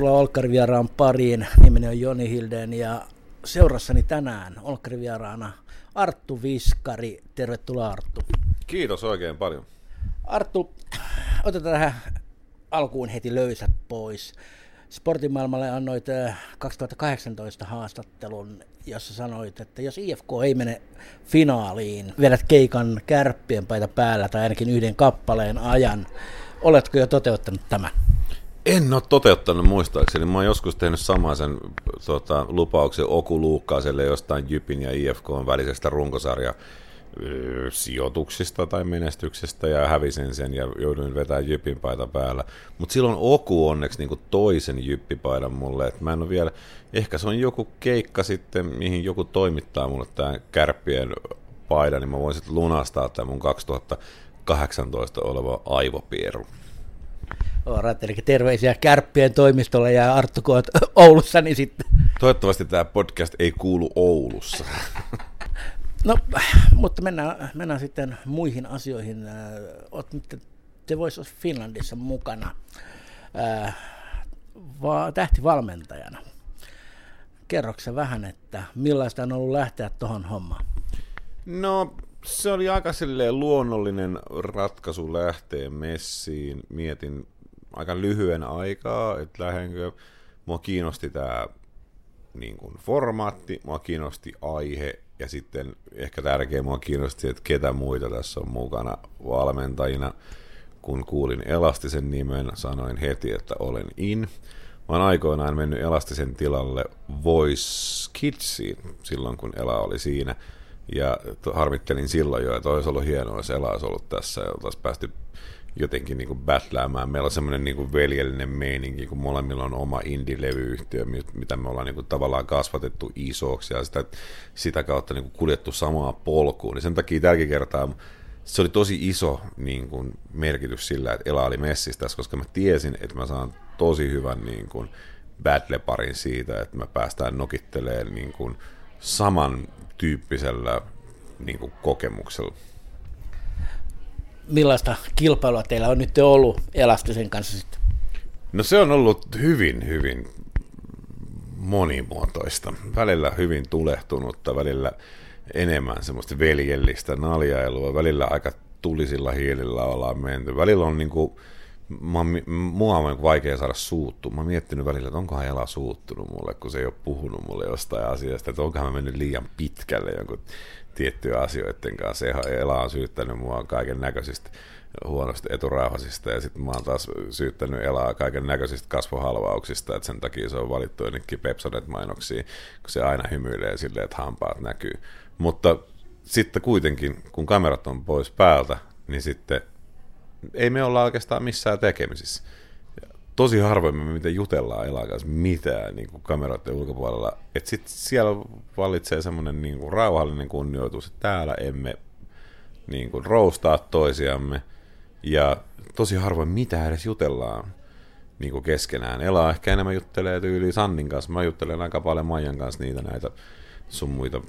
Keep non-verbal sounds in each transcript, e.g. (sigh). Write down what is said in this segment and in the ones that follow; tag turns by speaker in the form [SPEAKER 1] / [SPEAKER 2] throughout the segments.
[SPEAKER 1] Tervetuloa Olkkari vieraan pariin. Nimeni on Joni Hilden ja seurassani tänään Olkkari vieraana Arttu Viskari. Tervetuloa Arttu.
[SPEAKER 2] Kiitos oikein paljon.
[SPEAKER 1] Arttu, otetaan tähän alkuun heti löysät pois. Sportimaailmalle annoit 2018 äh, haastattelun, jossa sanoit, että jos IFK ei mene finaaliin, vedät keikan kärppien paita päällä tai ainakin yhden kappaleen ajan. Oletko jo toteuttanut tämän?
[SPEAKER 2] En ole toteuttanut muistaakseni. Mä oon joskus tehnyt samaisen tota, lupauksen Oku Luukkaaselle jostain Jypin ja IFK välisestä runkosarja sijoituksista tai menestyksestä ja hävisin sen ja jouduin vetämään Jypin paita päällä. Mutta silloin Oku onneksi niinku toisen Jyppipaidan mulle, että mä en ole vielä, ehkä se on joku keikka sitten, mihin joku toimittaa mulle tämä kärppien paida, niin mä voin sitten lunastaa tämän mun 2018 oleva aivopieru.
[SPEAKER 1] Orat, eli terveisiä kärppien toimistolle ja Arttu, kun (laughs) Oulussa, niin sitten...
[SPEAKER 2] Toivottavasti tämä podcast ei kuulu Oulussa. (laughs)
[SPEAKER 1] No, mutta mennään, mennään sitten muihin asioihin. Olet nyt The Voice of Finlandissa mukana äh, va- tähtivalmentajana. Kerroksä vähän, että millaista on ollut lähteä tuohon hommaan?
[SPEAKER 2] No, se oli aika luonnollinen ratkaisu lähteä messiin. Mietin aika lyhyen aikaa, että lähdenkö. Mua kiinnosti tämä niin kuin formaatti, mua kiinnosti aihe ja sitten ehkä tärkeä mua kiinnosti, että ketä muita tässä on mukana valmentajina. Kun kuulin Elastisen nimen, sanoin heti, että olen in. Mä oon aikoinaan mennyt Elastisen tilalle Voice Kidsiin silloin, kun Ela oli siinä. Ja harmittelin silloin jo, että olisi ollut hienoa, jos Ela olisi ollut tässä ja oltaisiin päästy jotenkin niin kuin battläämään. Meillä on semmoinen niin veljellinen meininki, kun molemmilla on oma indie-levyyhtiö, mitä me ollaan niin kuin tavallaan kasvatettu isoksi ja sitä, sitä kautta niin kuin kuljettu samaa polkuun. Niin sen takia tälläkin kertaa se oli tosi iso niin kuin, merkitys sillä, että Ela oli messissä tässä, koska mä tiesin, että mä saan tosi hyvän niin kuin, battle-parin siitä, että me päästään nokittelemaan niin kuin, samantyyppisellä niin kuin, kokemuksella
[SPEAKER 1] millaista kilpailua teillä on nyt ollut Elastisen kanssa sitten?
[SPEAKER 2] No se on ollut hyvin, hyvin monimuotoista. Välillä hyvin tulehtunutta, välillä enemmän semmoista veljellistä naljailua, välillä aika tulisilla hiilillä ollaan menty. Välillä on niin kuin, mä, mua on niinku vaikea saada suuttu. Mä oon miettinyt välillä, että onkohan Ela suuttunut mulle, kun se ei ole puhunut mulle jostain asiasta, että onkohan mä mennyt liian pitkälle jonkun tiettyjä asioiden kanssa. Ela on syyttänyt mua kaiken näköisistä huonosta eturauhasista ja sitten mä oon taas syyttänyt Elaa kaiken näköisistä kasvohalvauksista, että sen takia se on valittu ennenkin Pepsonet-mainoksiin, kun se aina hymyilee silleen, että hampaat näkyy. Mutta sitten kuitenkin, kun kamerat on pois päältä, niin sitten ei me olla oikeastaan missään tekemisissä tosi harvoin me miten jutellaan Elan kanssa mitään niin kuin kameroiden ulkopuolella. Että sitten siellä vallitsee semmoinen niin kuin rauhallinen kunnioitus, että täällä emme niin kuin roustaa toisiamme. Ja tosi harvoin mitä edes jutellaan niin kuin keskenään. Ela ehkä enemmän juttelee tyyli Sannin kanssa. Mä juttelen aika paljon Maijan kanssa niitä näitä sun muita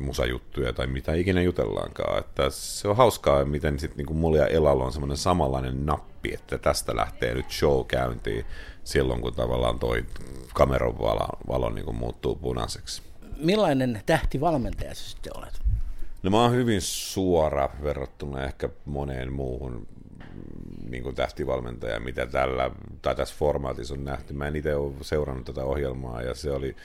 [SPEAKER 2] musajuttuja tai mitä ikinä jutellaankaan. Että se on hauskaa, miten sitten niinku mulla ja Elalla on semmoinen samanlainen nappi, että tästä lähtee nyt show käyntiin silloin, kun tavallaan toi kameran valo, valo niinku muuttuu punaiseksi.
[SPEAKER 1] Millainen tähtivalmentaja sä sitten olet?
[SPEAKER 2] No mä oon hyvin suora verrattuna ehkä moneen muuhun niin kuin tähtivalmentaja, mitä tällä, tai tässä formaatissa on nähty. Mä en itse ole seurannut tätä ohjelmaa, ja se oli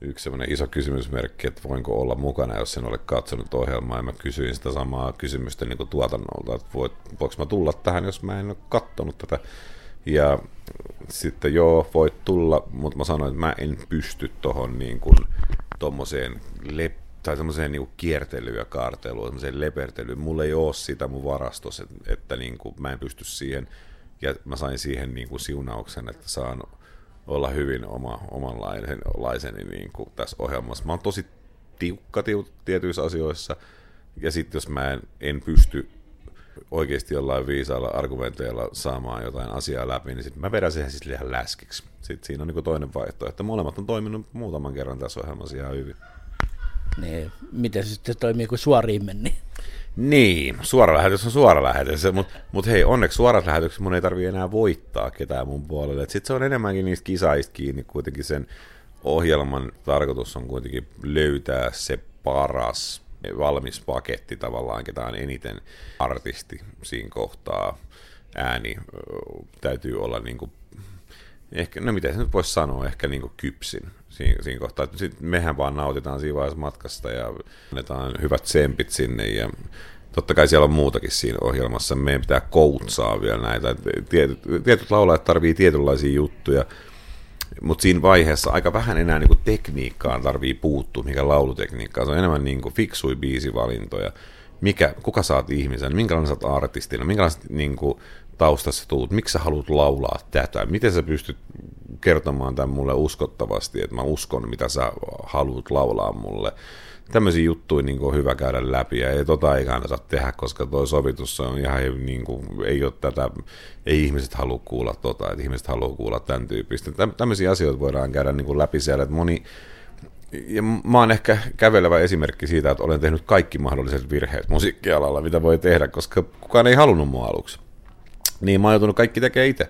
[SPEAKER 2] yksi sellainen iso kysymysmerkki, että voinko olla mukana, jos en ole katsonut ohjelmaa. Ja mä kysyin sitä samaa kysymystä niin kuin tuotannolta, että voit, voiko mä tulla tähän, jos mä en ole katsonut tätä. Ja sitten joo, voit tulla, mutta mä sanoin, että mä en pysty tuohon niin kuin tommoseen lep tai semmoiseen niin kiertelyyn ja kaarteluun, semmoiseen lepertelyyn. Mulla ei ole sitä mun varastossa, että, että niin kuin mä en pysty siihen. Ja mä sain siihen niin kuin siunauksen, että saan olla hyvin oma, omanlaiseni niin kuin tässä ohjelmassa. Mä oon tosi tiukka tietyissä asioissa, ja sitten jos mä en, en pysty oikeasti jollain viisailla argumenteilla saamaan jotain asiaa läpi, niin sitten mä vedän siihen siis liian läskiksi. Sitten siinä on niin toinen vaihtoehto. Molemmat on toiminut muutaman kerran tässä ohjelmassa ihan hyvin.
[SPEAKER 1] Niin, miten se sitten toimii, kun suoriin meni?
[SPEAKER 2] Niin, suora lähetys on suora lähetys, mutta mut hei, onneksi suorat lähetyksessä mun ei tarvi enää voittaa ketään mun puolelle. Sitten se on enemmänkin niistä kisaista kiinni kuitenkin sen ohjelman tarkoitus on kuitenkin löytää se paras valmis paketti tavallaan, ketä on eniten artisti siinä kohtaa. Ääni täytyy olla niin kuin, ehkä, no miten se nyt voisi sanoa, ehkä niin kuin kypsin siinä, siinä kohtaa. Sitten mehän vaan nautitaan siinä vaiheessa matkasta ja annetaan hyvät tsempit sinne ja totta kai siellä on muutakin siinä ohjelmassa. Meidän pitää koutsaa vielä näitä. Tietyt, tietyt laulajat tarvii tietynlaisia juttuja, mutta siinä vaiheessa aika vähän enää niin kuin tekniikkaan tarvii puuttua, mikä laulutekniikkaa. Se on enemmän niin kuin fiksui biisivalintoja. Mikä, kuka saat ihmisen, minkälainen saat artistina, minkälaiset niin kuin, taustassa tuut, miksi sä haluat laulaa tätä, miten sä pystyt kertomaan tämän mulle uskottavasti, että mä uskon, mitä sä haluat laulaa mulle. Tämmöisiä juttuja niin on hyvä käydä läpi, ja ei tota ei kannata tehdä, koska tuo sovitus on ihan, niin kuin, ei ole tätä, ei ihmiset halua kuulla tota, että ihmiset haluaa kuulla tämän tyyppistä. Tämmöisiä asioita voidaan käydä niin kuin läpi siellä, että moni, ja mä oon ehkä kävelevä esimerkki siitä, että olen tehnyt kaikki mahdolliset virheet musiikkialalla, mitä voi tehdä, koska kukaan ei halunnut mua aluksi. Niin mä oon joutunut kaikki tekemään itse.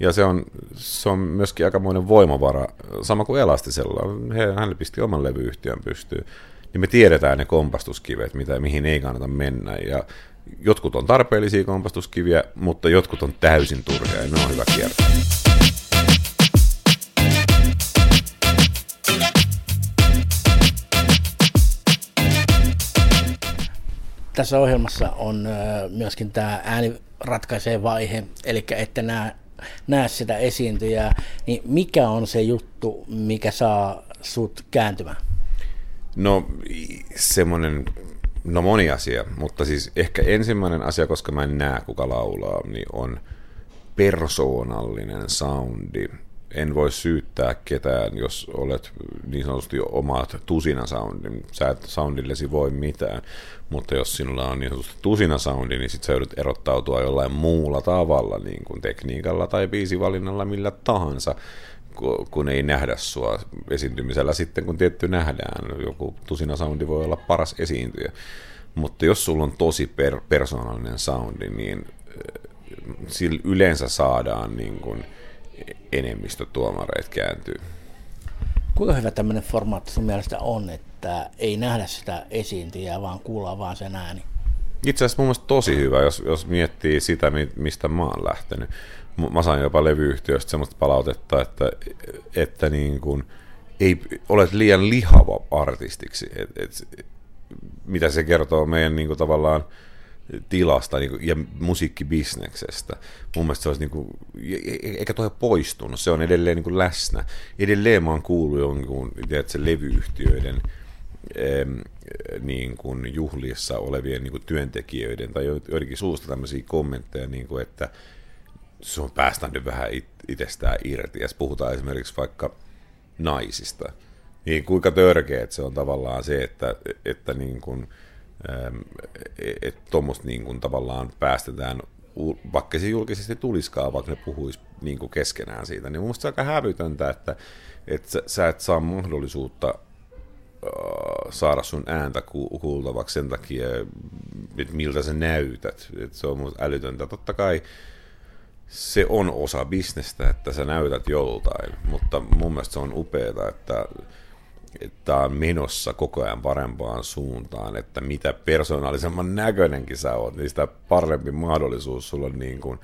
[SPEAKER 2] Ja se on, se on myöskin aikamoinen voimavara, sama kuin Elastisella. He, hän pisti oman levyyhtiön pystyyn. Niin me tiedetään ne kompastuskivet, mitä, mihin ei kannata mennä. Ja jotkut on tarpeellisia kompastuskiviä, mutta jotkut on täysin turhia ja ne on hyvä kiertää.
[SPEAKER 1] Tässä ohjelmassa on myöskin tämä ääni ratkaisee vaihe, eli että näe, näe sitä esiintyjää, niin mikä on se juttu, mikä saa sut kääntymään?
[SPEAKER 2] No semmoinen, no moni asia, mutta siis ehkä ensimmäinen asia, koska mä en näe kuka laulaa, niin on persoonallinen soundi en voi syyttää ketään, jos olet niin sanotusti omat tusina soundin. Sä et soundillesi voi mitään, mutta jos sinulla on niin sanotusti tusina soundi, niin sit sä joudut erottautua jollain muulla tavalla, niin kuin tekniikalla tai biisivalinnalla, millä tahansa, kun ei nähdä sua esiintymisellä sitten, kun tietty nähdään. Joku tusina soundi voi olla paras esiintyjä. Mutta jos sulla on tosi per- persoonallinen soundi, niin sillä yleensä saadaan niin kuin – enemmistö tuomareit kääntyy.
[SPEAKER 1] Kuinka hyvä tämmöinen formaatti sun mielestä on, että ei nähdä sitä esiintyjää, vaan kuulla vaan sen ääni?
[SPEAKER 2] Itse asiassa mun mielestä tosi hyvä, jos, jos miettii sitä, mistä mä oon lähtenyt. Mä sain jopa levyyhtiöstä semmoista palautetta, että, että niin kuin, ei olet liian lihava artistiksi. Et, et, mitä se kertoo meidän niin kuin, tavallaan tilasta niin kuin, ja musiikkibisneksestä. Mun mielestä se olisi, niin kuin, e, e, eikä toi poistunut, se on edelleen niin kuin läsnä. Edelleen mä oon kuullut jonkun, tiedätkö, levyyhtiöiden niin kuin juhlissa olevien niin kuin työntekijöiden tai joidenkin suusta tämmöisiä kommentteja, niin kuin, että se on päästänyt vähän it- itsestään irti. Ja puhutaan esimerkiksi vaikka naisista. Niin kuinka törkeä se on tavallaan se, että, että niin kuin, että tuommoista niin kuin tavallaan päästetään, vaikka se julkisesti tuliskaan, vaikka ne puhuisi niin kuin keskenään siitä, niin mun se aika hävytöntä, että, että sä, sä et saa mahdollisuutta saada sun ääntä kuultavaksi sen takia, että miltä sä näytät. Että se on mun älytöntä. Totta kai se on osa bisnestä, että sä näytät joltain, mutta mun mielestä se on upeaa, että että on menossa koko ajan parempaan suuntaan, että mitä persoonallisemman näköinenkin sä oot, niin sitä parempi mahdollisuus sulla on niin kuin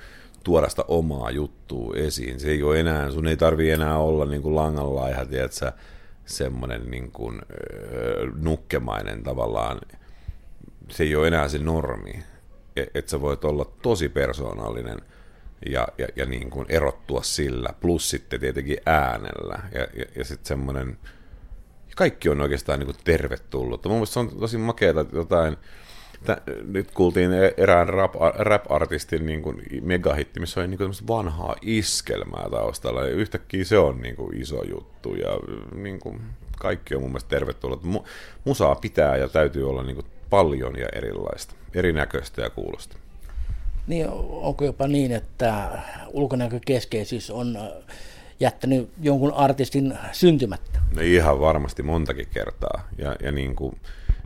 [SPEAKER 2] tuoda sitä omaa juttua esiin. Se ei ole enää, sun ei tarvi enää olla niin kuin langanlaiha, tiedätkö, semmoinen niin kuin, nukkemainen tavallaan, se ei ole enää se normi, e, että sä voit olla tosi persoonallinen ja, ja, ja niin kuin erottua sillä, plus sitten tietenkin äänellä ja, ja, ja sitten semmoinen kaikki on oikeastaan niin kuin tervetullut. Mun mielestä se on tosi makeata, jotain, nyt kuultiin e- erään rap, rap-artistin niin kuin megahitti, missä oli niin kuin vanhaa iskelmää taustalla, ja yhtäkkiä se on niin kuin iso juttu, ja niin kuin kaikki on mun mielestä tervetullut. Musaa pitää ja täytyy olla niin kuin paljon ja erilaista, erinäköistä ja kuulosta.
[SPEAKER 1] Niin, onko jopa niin, että ulkonäkökeskeisyys on jättänyt jonkun artistin syntymättä?
[SPEAKER 2] No ihan varmasti montakin kertaa. Ja, ja niin kuin,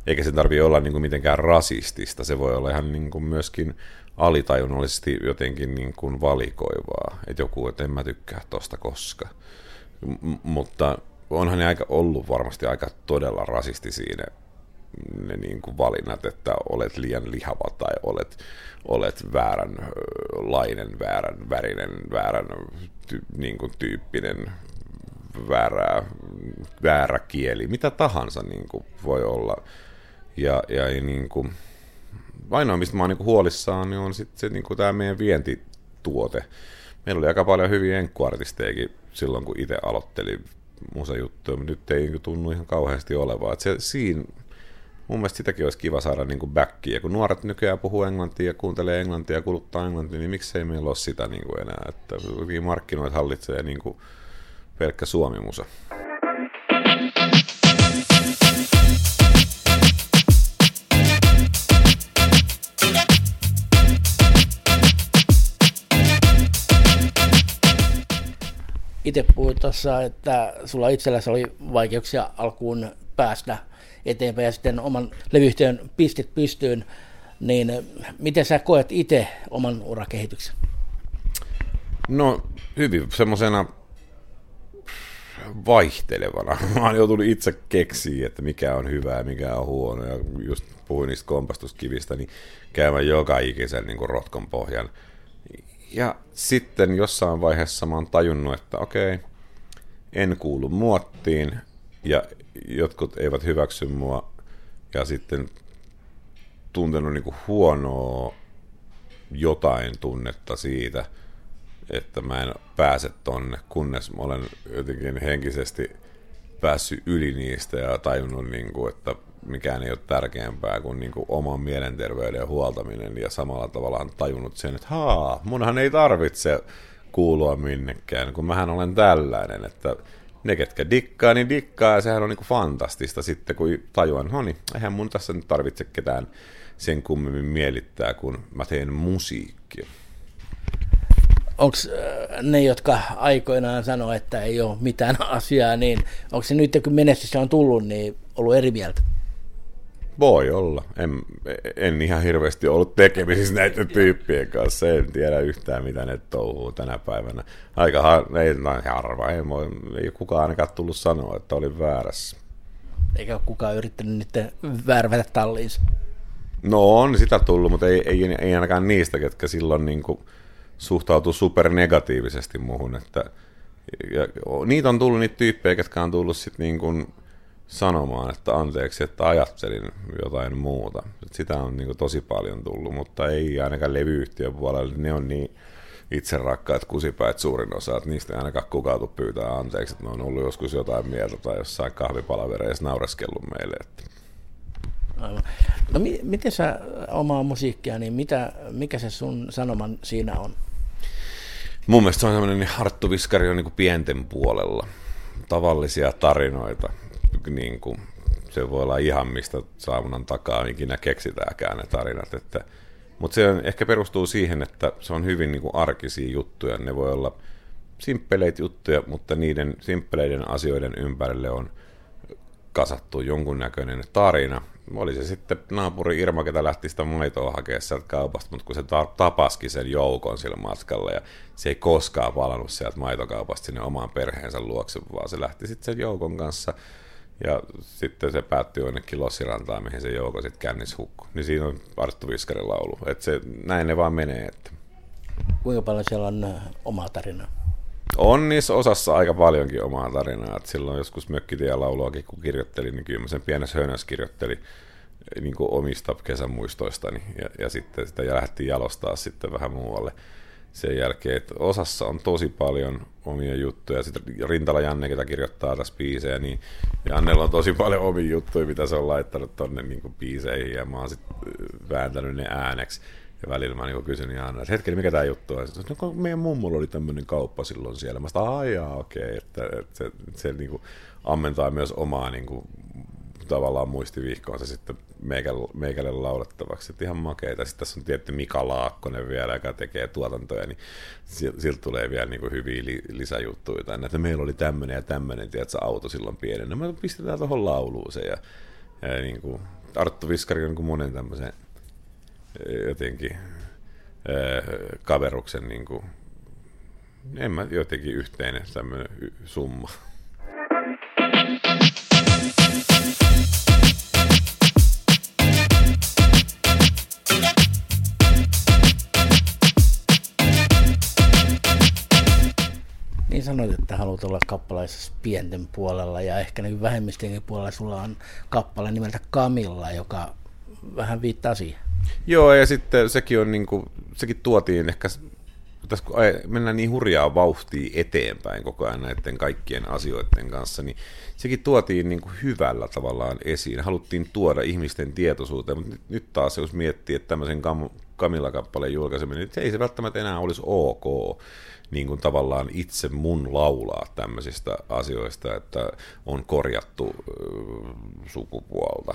[SPEAKER 2] eikä se tarvitse olla niin kuin mitenkään rasistista, se voi olla ihan niin kuin myöskin alitajunnollisesti jotenkin niin kuin valikoivaa, että joku, että en mä tykkää tosta koska. M- mutta onhan ne aika ollut varmasti aika todella rasisti siinä ne niin kuin valinnat, että olet liian lihava tai olet, olet vääränlainen, väärän värinen, väärän ty, niin kuin tyyppinen, väärä, väärä kieli, mitä tahansa niin kuin voi olla. Ja, ja niin kuin, ainoa, mistä mä oon niin huolissaan, niin on sitten se, niin kuin tämä meidän vientituote. Meillä oli aika paljon hyviä enkkuartistejakin silloin, kun itse aloittelin musajuttuja, mutta nyt ei niin tunnu ihan kauheasti olevaa. Et se, siinä, mun mielestä sitäkin olisi kiva saada niin kuin backia. Kun nuoret nykyään puhuu englantia ja kuuntelee englantia ja kuluttaa englantia, niin miksei meillä ole sitä niin kuin enää. Että markkinoit hallitsee niin kuin pelkkä suomimusa.
[SPEAKER 1] itse puhuit tuossa, että sulla itselläsi oli vaikeuksia alkuun päästä eteenpäin ja sitten oman levyyhtiön pistit pystyyn, niin miten sä koet itse oman urakehityksen?
[SPEAKER 2] No hyvin semmoisena vaihtelevana. (laughs) Mä oon joutunut itse keksiä, että mikä on hyvä ja mikä on huono. Ja just puhuin niistä kompastuskivistä, niin käymään joka ikisen niin kuin rotkon pohjan ja sitten jossain vaiheessa mä oon tajunnut, että okei, en kuulu muottiin ja jotkut eivät hyväksy mua ja sitten tuntenut niin huonoa jotain tunnetta siitä, että mä en pääse tonne, kunnes mä olen jotenkin henkisesti päässyt yli niistä ja tajunnut, niin kuin, että mikään ei ole tärkeämpää kuin, niin kuin oman mielenterveyden huoltaminen ja samalla tavalla on tajunnut sen, että haa, munhan ei tarvitse kuulua minnekään, kun mähän olen tällainen, että ne, ketkä dikkaa, niin dikkaa, ja sehän on niin kuin fantastista sitten, kun tajuan, no niin, eihän mun tässä nyt tarvitse ketään sen kummemmin mielittää, kun mä teen musiikkia.
[SPEAKER 1] Onko äh, ne, jotka aikoinaan sanoo, että ei ole mitään (laughs) asiaa, niin onko se nyt, kun menestys on tullut, niin ollut eri mieltä?
[SPEAKER 2] Voi olla. En, en ihan hirveästi ollut tekemisissä näiden tyyppien kanssa. En tiedä yhtään, mitä ne touhuu tänä päivänä. Aika har- ei, no, harva. Ei, voi, ei kukaan ainakaan tullut sanoa, että oli väärässä.
[SPEAKER 1] Eikä ole kukaan yrittänyt nyt värvätä talliinsa.
[SPEAKER 2] No on sitä tullut, mutta ei, ei, ei ainakaan niistä, ketkä silloin niin kuin suhtautuu supernegatiivisesti muuhun. Että, ja, niitä on tullut niitä tyyppejä, ketkä on tullut sitten niin kuin sanomaan, että anteeksi, että ajattelin jotain muuta. Sitä on niin tosi paljon tullut, mutta ei ainakaan levyyhtiön puolella. Ne on niin itse rakkaat kusipäät suurin osa, että niistä ei ainakaan kukaan pyytää anteeksi, että ne on ollut joskus jotain mieltä tai jossain kahvipalavereissa naureskellut meille. Että.
[SPEAKER 1] Aivan. No mi- miten sä omaa musiikkia, niin mitä, mikä se sun sanoman siinä on?
[SPEAKER 2] Mun mielestä se on sellainen niin Harttu Viskari on niin kuin pienten puolella. Tavallisia tarinoita, niin kuin, se voi olla ihan mistä saamunan takaa ikinä keksitäänkään ne tarinat. Että, mutta se on, ehkä perustuu siihen, että se on hyvin niin kuin arkisia juttuja. Ne voi olla simppeleitä juttuja, mutta niiden simppeleiden asioiden ympärille on kasattu jonkunnäköinen tarina. Oli se sitten naapuri Irma, ketä lähti sitä maitoa hakemaan sieltä kaupasta, mutta kun se tapaski sen joukon sillä matkalla ja se ei koskaan palannut sieltä maitokaupasta sinne omaan perheensä luokse, vaan se lähti sitten sen joukon kanssa – ja sitten se päättyi jonnekin Lossirantaan, mihin se jouko sitten kännis hukku. Niin siinä on Arttu Viskarin laulu. Että se, näin ne vaan menee. Että.
[SPEAKER 1] Kuinka paljon siellä on äh, omaa tarinaa?
[SPEAKER 2] On niissä osassa aika paljonkin omaa tarinaa. Et silloin joskus Mökkitie-lauluakin, kun kirjoittelin, niin kyllä mä sen pienessä hönössä kirjoittelin niin kuin omista kesämuistoistani. Ja, ja sitten sitä lähdettiin jalostaa sitten vähän muualle sen jälkeen, että osassa on tosi paljon omia juttuja. Sitten Rintala Janne, ketä kirjoittaa tässä biisejä, niin Jannella on tosi paljon omia juttuja, mitä se on laittanut tonne niin biiseihin, ja mä oon sitten vääntänyt ne ääneksi. Ja välillä mä niin kysyn Janne, että hetkellä, mikä tämä juttu on? Sitten, no, meidän mummulla oli tämmöinen kauppa silloin siellä. Mä sanoin, aijaa, okei, okay. että, että se, se niin kuin ammentaa myös omaa niin kuin, tavallaan muistivihkoonsa sitten meikälle, laulettavaksi. Että ihan makeita. Sitten tässä on tietty Mika Laakkonen vielä, joka tekee tuotantoja, niin siltä tulee vielä niin kuin hyviä li, lisäjuttuja tänne. Että meillä oli tämmöinen ja tämmöinen, tiedätkö, auto silloin pienenä. Me pistetään tuohon lauluun se ja, ja niin kuin, Arttu Viskari on niin monen tämmöisen jotenkin kaveruksen niin kuin, en mä jotenkin yhteinen tämmöinen summa.
[SPEAKER 1] Niin sanoit, että haluat olla kappalaisessa pienten puolella ja ehkä niin vähemmistöjenkin puolella sulla on kappale nimeltä Kamilla, joka vähän viittaa siihen.
[SPEAKER 2] Joo, ja sitten sekin, on niin kuin, sekin tuotiin ehkä, tässä kun mennään niin hurjaa vauhtia eteenpäin koko ajan näiden kaikkien asioiden kanssa, niin sekin tuotiin niin kuin hyvällä tavallaan esiin. Haluttiin tuoda ihmisten tietoisuuteen, mutta nyt taas jos miettii, että tämmöisen Kam- Kamilla-kappaleen julkaiseminen, niin se ei se välttämättä enää olisi ok niin kuin tavallaan itse mun laulaa tämmöisistä asioista, että on korjattu sukupuolta,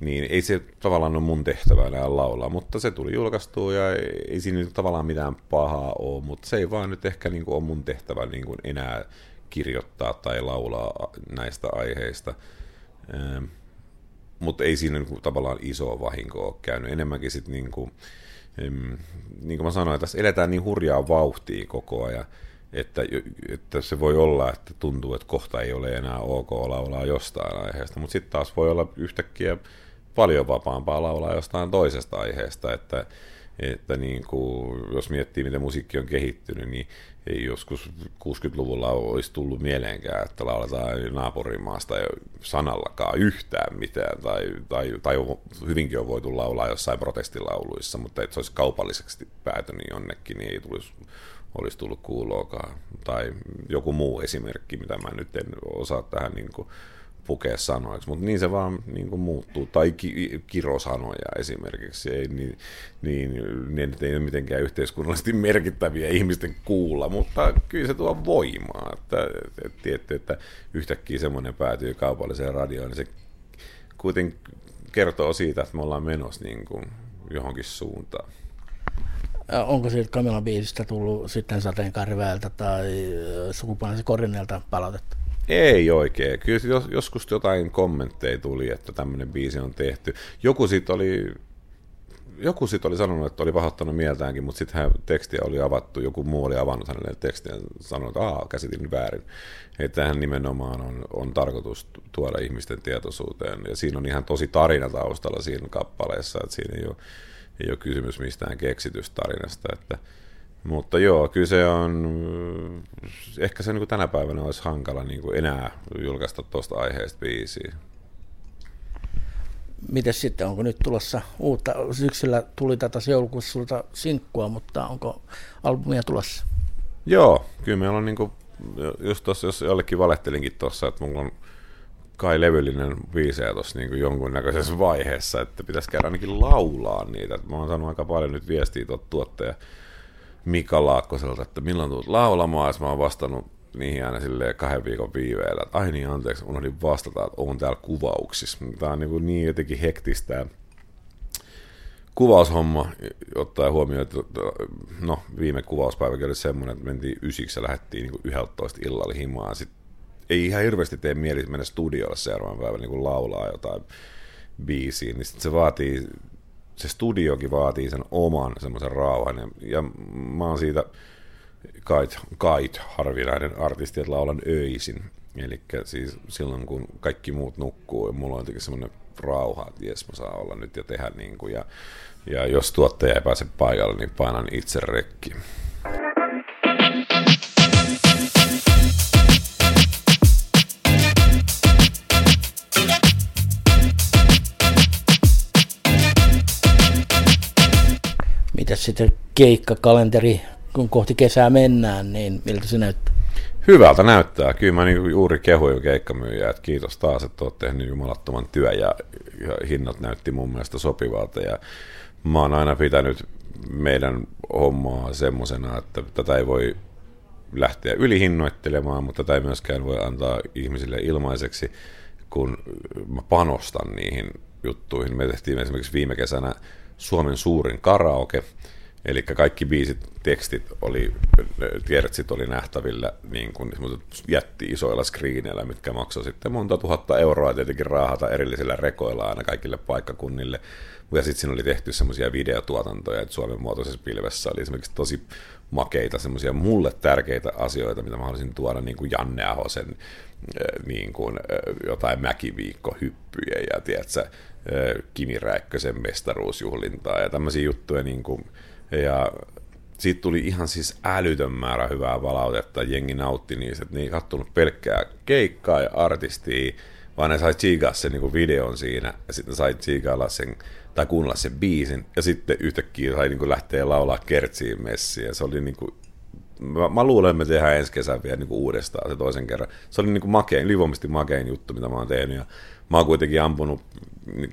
[SPEAKER 2] niin ei se tavallaan ole mun tehtävä enää laulaa, mutta se tuli julkaistua ja ei siinä nyt tavallaan mitään pahaa ole, mutta se ei vaan nyt ehkä niin kuin ole mun tehtävä niin kuin enää kirjoittaa tai laulaa näistä aiheista. mutta ei siinä niin kuin tavallaan isoa vahinkoa ole käynyt. Enemmänkin sitten niin kuin, niin kuin mä sanoin, tässä eletään niin hurjaa vauhtia koko ajan, että, että se voi olla, että tuntuu, että kohta ei ole enää ok laulaa jostain aiheesta, mutta sitten taas voi olla yhtäkkiä paljon vapaampaa laulaa jostain toisesta aiheesta, että, että niin kuin, jos miettii, miten musiikki on kehittynyt, niin ei joskus 60-luvulla olisi tullut mieleenkään, että lauletaan naapurimaasta jo sanallakaan yhtään mitään, tai, tai, tai hyvinkin on voitu laulaa jossain protestilauluissa, mutta että se olisi kaupallisesti päätynyt jonnekin, niin ei tulisi, olisi tullut kuuloakaan. Tai joku muu esimerkki, mitä mä nyt en osaa tähän niin kuin pukea sanoiksi, mutta niin se vaan niin kuin muuttuu. Tai ki- kirosanoja esimerkiksi, ei, niin, niin, niin ei ole mitenkään yhteiskunnallisesti merkittäviä ihmisten kuulla, mutta kyllä se tuo voimaa. Että, että, tietty, että yhtäkkiä semmoinen päätyy kaupalliseen radioon, niin se kuitenkin kertoo siitä, että me ollaan menossa niin kuin johonkin suuntaan.
[SPEAKER 1] Onko siitä Kamilan biisistä tullut sitten sateenkaariväeltä tai sukupuolisen korineelta palautetta?
[SPEAKER 2] Ei oikein. Kyllä jos, joskus jotain kommentteja tuli, että tämmöinen biisi on tehty. Joku sitten oli, joku sit oli sanonut, että oli pahoittanut mieltäänkin, mutta sitten tekstiä oli avattu, joku muu oli avannut hänelle tekstiä ja sanonut, että aah, käsitin väärin. Että tähän nimenomaan on, on tarkoitus tuoda ihmisten tietoisuuteen. Ja siinä on ihan tosi tarina taustalla siinä kappaleessa, että siinä ei ole, ei ole kysymys mistään keksitystarinasta, että mutta joo, kyllä se on, ehkä se niin tänä päivänä olisi hankala niin kuin enää julkaista tuosta aiheesta biisiä.
[SPEAKER 1] Mites sitten, onko nyt tulossa uutta, syksyllä tuli tätä joulukuussa sulta sinkkua, mutta onko albumia tulossa?
[SPEAKER 2] Joo, kyllä meillä on niin kuin, just tuossa, jos jollekin valehtelinkin tuossa, että mulla on kai levyllinen biisejä tuossa niin jonkunnäköisessä vaiheessa, että pitäisi käydä ainakin laulaa niitä. Mä oon saanut aika paljon nyt viestiä tuolta tuottaja Mika Laakkoselta, että milloin tulet laulamaan, ja mä oon vastannut niihin aina silleen kahden viikon viiveellä, että ai niin anteeksi, unohdin vastata, että on täällä kuvauksissa. Tämä on niin, niin jotenkin hektistä kuvaushomma, ottaa huomioon, että no, viime kuvauspäiväkin oli semmoinen, että mentiin ysiksi ja lähdettiin niin 11 illalla himaan. Sitten ei ihan hirveästi tee mieli mennä studiolle seuraavan päivän niin laulaa jotain biisiä, niin sit se vaatii se studiokin vaatii sen oman semmoisen rauhan. Ja, ja mä oon siitä kait, kait harvinainen artisti, että laulan öisin. Eli siis silloin, kun kaikki muut nukkuu, ja mulla on jotenkin semmoinen rauha, että jes, mä saan olla nyt ja tehdä niin kuin, ja, ja jos tuottaja ei pääse paikalle, niin painan itse rekki.
[SPEAKER 1] Mitäs sitten keikkakalenteri, kun kohti kesää mennään, niin miltä se näyttää?
[SPEAKER 2] Hyvältä näyttää. Kyllä mä niin juuri kehuin keikkamyyjää, että kiitos taas, että olet tehnyt jumalattoman työ ja, ja hinnat näytti mun mielestä sopivalta. Ja mä oon aina pitänyt meidän hommaa semmosena, että tätä ei voi lähteä ylihinnoittelemaan, mutta tätä ei myöskään voi antaa ihmisille ilmaiseksi, kun mä panostan niihin juttuihin. Me tehtiin esimerkiksi viime kesänä Suomen suurin karaoke, Eli kaikki biisit, tekstit oli, tiedät sit oli nähtävillä niin kuin jätti isoilla screeneillä, mitkä maksoi sitten monta tuhatta euroa tietenkin raahata erillisillä rekoilla aina kaikille paikkakunnille. Ja sitten siinä oli tehty semmoisia videotuotantoja, että Suomen muotoisessa pilvessä oli esimerkiksi tosi makeita, semmoisia mulle tärkeitä asioita, mitä mä haluaisin tuoda, niin kuin Janne Ahosen niin kuin, jotain mäkiviikkohyppyjä ja tiedätkö, Kimi Räikkösen mestaruusjuhlintaa ja tämmöisiä juttuja. Niin kuin, ja siitä tuli ihan siis älytön määrä hyvää palautetta, jengi nautti niistä, että ne ei kattonut pelkkää keikkaa ja artistia, vaan ne sai tsiikaa sen niin videon siinä, ja sitten sai tsiikailla sen, tai kuunnella sen biisin, ja sitten yhtäkkiä sai niin kuin lähteä laulaa kertsiin messiin, ja se oli niin kuin, mä, mä luulen, että me tehdään ensi kesän vielä niin kuin uudestaan se toisen kerran. Se oli niin kuin makein, livomisti makein juttu, mitä mä oon tehnyt, ja mä oon kuitenkin ampunut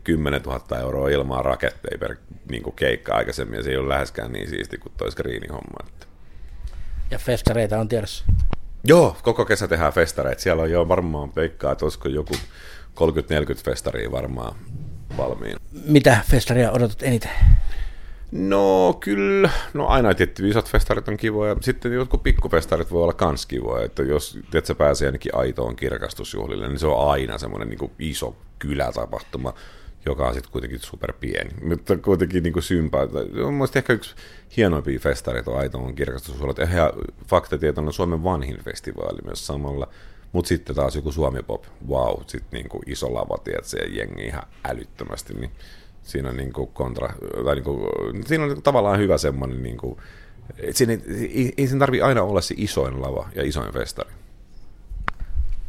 [SPEAKER 2] 10 000 euroa ilmaa raketteja per niin kuin keikka aikaisemmin, ja se ei ole läheskään niin siisti kuin toi screenihomma. Että.
[SPEAKER 1] Ja festareita on tiedossa.
[SPEAKER 2] Joo, koko kesä tehdään festareita. Siellä on jo varmaan peikkaa, että olisiko joku 30-40 festaria varmaan valmiina.
[SPEAKER 1] Mitä festaria odotat eniten?
[SPEAKER 2] No kyllä, no aina tietty isot festarit on kivoja, sitten jotkut pikkufestarit voi olla kans kivoja, että jos tiedät, sä pääsee ainakin aitoon kirkastusjuhlille, niin se on aina semmoinen niin iso kylätapahtuma, joka on sitten kuitenkin super pieni, mutta kuitenkin niin sympaa. On mielestäni ehkä yksi hienoimpia festareita on aitoon kirkastusjuhlat, ja faktatietona on Suomen vanhin festivaali myös samalla, mutta sitten taas joku Suomi Pop, wow, sitten niin iso lava, tiedät, se jengi ihan älyttömästi, niin siinä on niin kuin kontra, tai niin kuin, siinä on niin kuin tavallaan hyvä semmoinen, niin kuin, siinä ei, ei, sen tarvi aina olla se isoin lava ja isoin festari.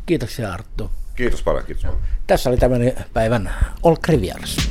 [SPEAKER 1] Kiitoksia Arttu.
[SPEAKER 2] Kiitos paljon, kiitos paljon.
[SPEAKER 1] Tässä oli tämän päivän All Trivials.